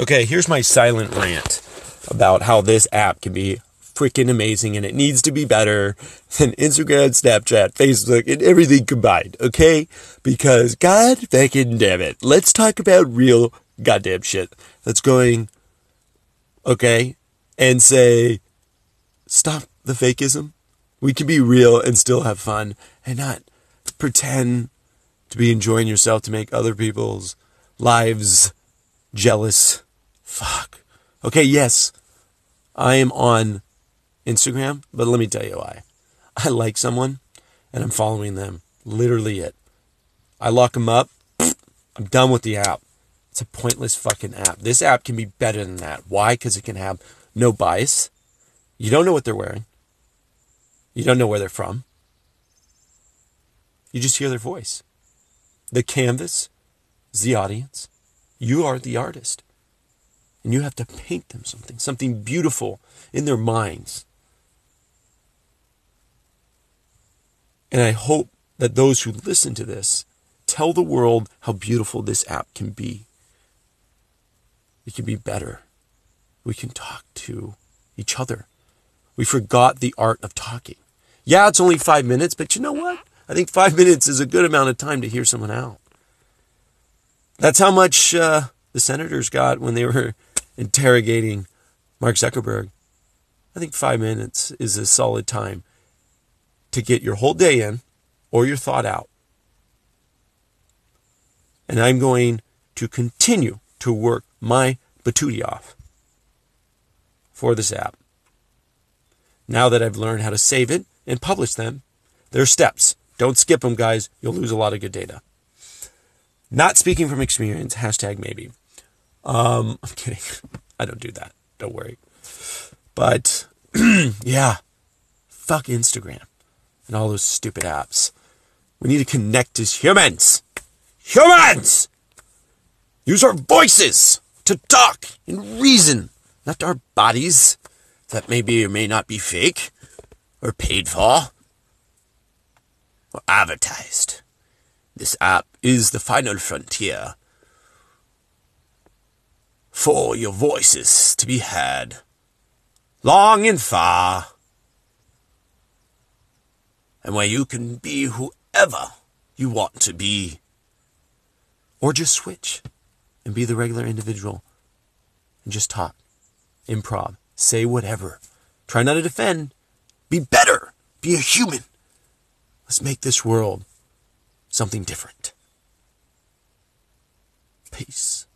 Okay, here's my silent rant about how this app can be freaking amazing and it needs to be better than Instagram, Snapchat, Facebook, and everything combined, okay? Because god fucking damn it. Let's talk about real goddamn shit that's going, okay? And say, stop the fakeism. We can be real and still have fun and not pretend to be enjoying yourself to make other people's lives jealous. Fuck. Okay, yes, I am on Instagram, but let me tell you why. I like someone and I'm following them. Literally it. I lock them up. I'm done with the app. It's a pointless fucking app. This app can be better than that. Why? Because it can have no bias. You don't know what they're wearing. You don't know where they're from. You just hear their voice. The canvas is the audience. You are the artist. And you have to paint them something, something beautiful in their minds. And I hope that those who listen to this tell the world how beautiful this app can be. It can be better. We can talk to each other. We forgot the art of talking. Yeah, it's only five minutes, but you know what? I think five minutes is a good amount of time to hear someone out. That's how much uh, the senators got when they were interrogating Mark Zuckerberg. I think five minutes is a solid time to get your whole day in or your thought out. And I'm going to continue to work my patootie off for this app. Now that I've learned how to save it and publish them, there are steps. Don't skip them, guys. You'll lose a lot of good data. Not speaking from experience, hashtag maybe. Um, I'm kidding. I don't do that. Don't worry. But yeah, fuck Instagram and all those stupid apps. We need to connect as humans. Humans! Use our voices to talk and reason, not our bodies that maybe or may not be fake or paid for or advertised. This app is the final frontier for your voices to be heard long and far and where you can be whoever you want to be. Or just switch and be the regular individual and just talk, improv, say whatever. Try not to defend. Be better. Be a human. Let's make this world something different. Peace.